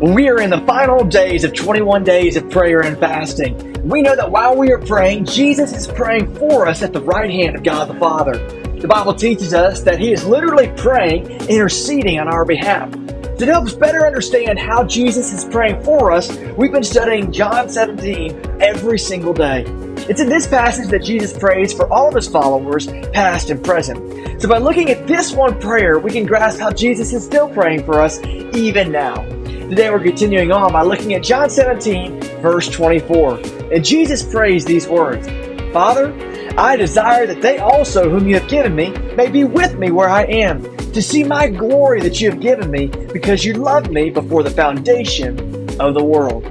We are in the final days of 21 days of prayer and fasting. We know that while we are praying, Jesus is praying for us at the right hand of God the Father. The Bible teaches us that He is literally praying, interceding on our behalf. To help us better understand how Jesus is praying for us, we've been studying John 17 every single day. It's in this passage that Jesus prays for all of his followers, past and present. So by looking at this one prayer, we can grasp how Jesus is still praying for us even now. Today we're continuing on by looking at John 17, verse 24. And Jesus prays these words Father, I desire that they also, whom you have given me, may be with me where I am, to see my glory that you have given me, because you loved me before the foundation of the world.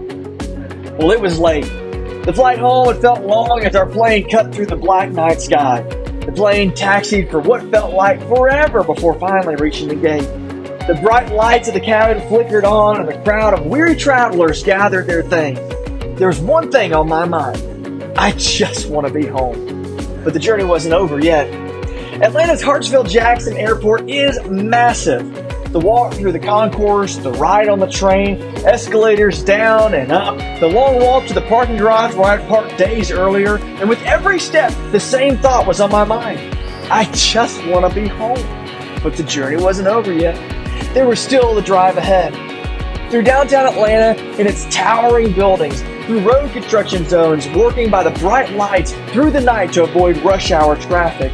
Well, it was late. The flight home had felt long as our plane cut through the black night sky. The plane taxied for what felt like forever before finally reaching the gate. The bright lights of the cabin flickered on, and a crowd of weary travelers gathered their things. There was one thing on my mind. I just want to be home. But the journey wasn't over yet. Atlanta's Hartsfield Jackson Airport is massive. The walk through the concourse, the ride on the train, escalators down and up, the long walk to the parking garage where I'd parked days earlier, and with every step, the same thought was on my mind. I just want to be home. But the journey wasn't over yet there was still the drive ahead. Through downtown Atlanta and its towering buildings, through road construction zones, working by the bright lights through the night to avoid rush hour traffic,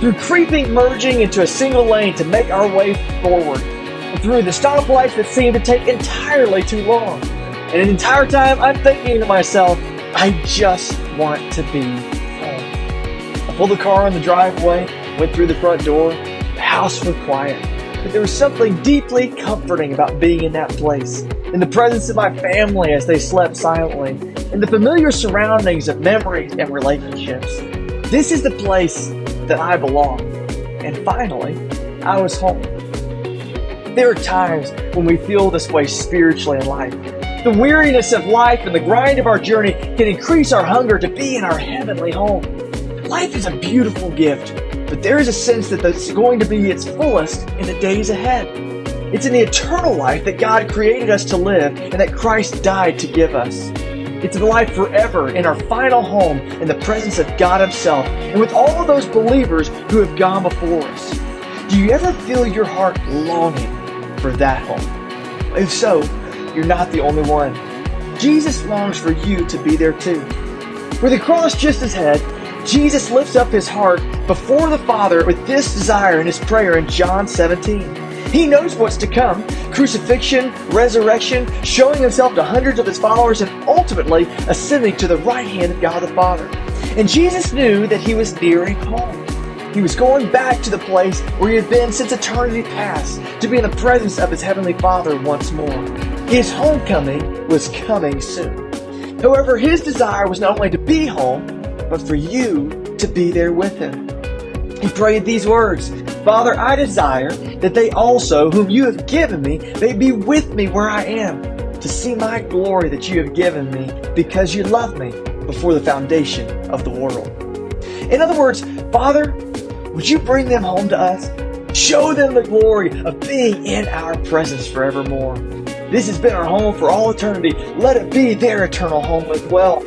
through creeping merging into a single lane to make our way forward, and through the stoplights that seem to take entirely too long. And the entire time I'm thinking to myself, I just want to be home. I pulled the car in the driveway, went through the front door, the house was quiet. But there was something deeply comforting about being in that place, in the presence of my family as they slept silently, in the familiar surroundings of memories and relationships. This is the place that I belong. And finally, I was home. There are times when we feel this way spiritually in life. The weariness of life and the grind of our journey can increase our hunger to be in our heavenly home. Life is a beautiful gift, but there is a sense that it's going to be its fullest in the days ahead. It's in the eternal life that God created us to live and that Christ died to give us. It's the life forever in our final home in the presence of God Himself and with all of those believers who have gone before us. Do you ever feel your heart longing for that home? If so, you're not the only one. Jesus longs for you to be there too. With the cross just ahead, Jesus lifts up his heart before the Father with this desire in his prayer in John 17. He knows what's to come crucifixion, resurrection, showing himself to hundreds of his followers, and ultimately ascending to the right hand of God the Father. And Jesus knew that he was nearing home. He was going back to the place where he had been since eternity past, to be in the presence of his heavenly Father once more. His homecoming was coming soon. However, his desire was not only to be home, but for you to be there with him. He prayed these words Father, I desire that they also, whom you have given me, may be with me where I am, to see my glory that you have given me, because you loved me before the foundation of the world. In other words, Father, would you bring them home to us? Show them the glory of being in our presence forevermore. This has been our home for all eternity. Let it be their eternal home as well.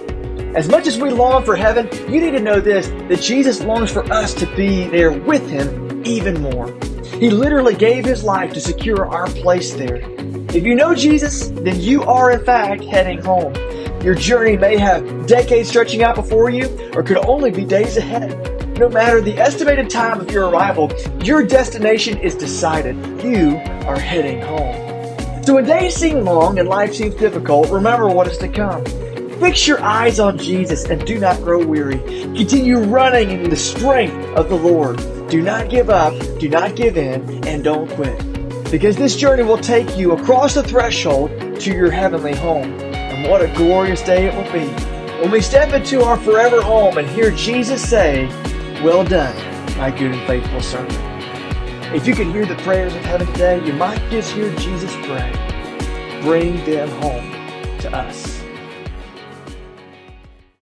As much as we long for heaven, you need to know this that Jesus longs for us to be there with Him even more. He literally gave His life to secure our place there. If you know Jesus, then you are in fact heading home. Your journey may have decades stretching out before you, or could only be days ahead. No matter the estimated time of your arrival, your destination is decided. You are heading home. So when days seem long and life seems difficult, remember what is to come. Fix your eyes on Jesus and do not grow weary. Continue running in the strength of the Lord. Do not give up, do not give in, and don't quit. Because this journey will take you across the threshold to your heavenly home. And what a glorious day it will be when we step into our forever home and hear Jesus say, Well done, my good and faithful servant. If you could hear the prayers of heaven today, you might just hear Jesus pray. Bring them home to us.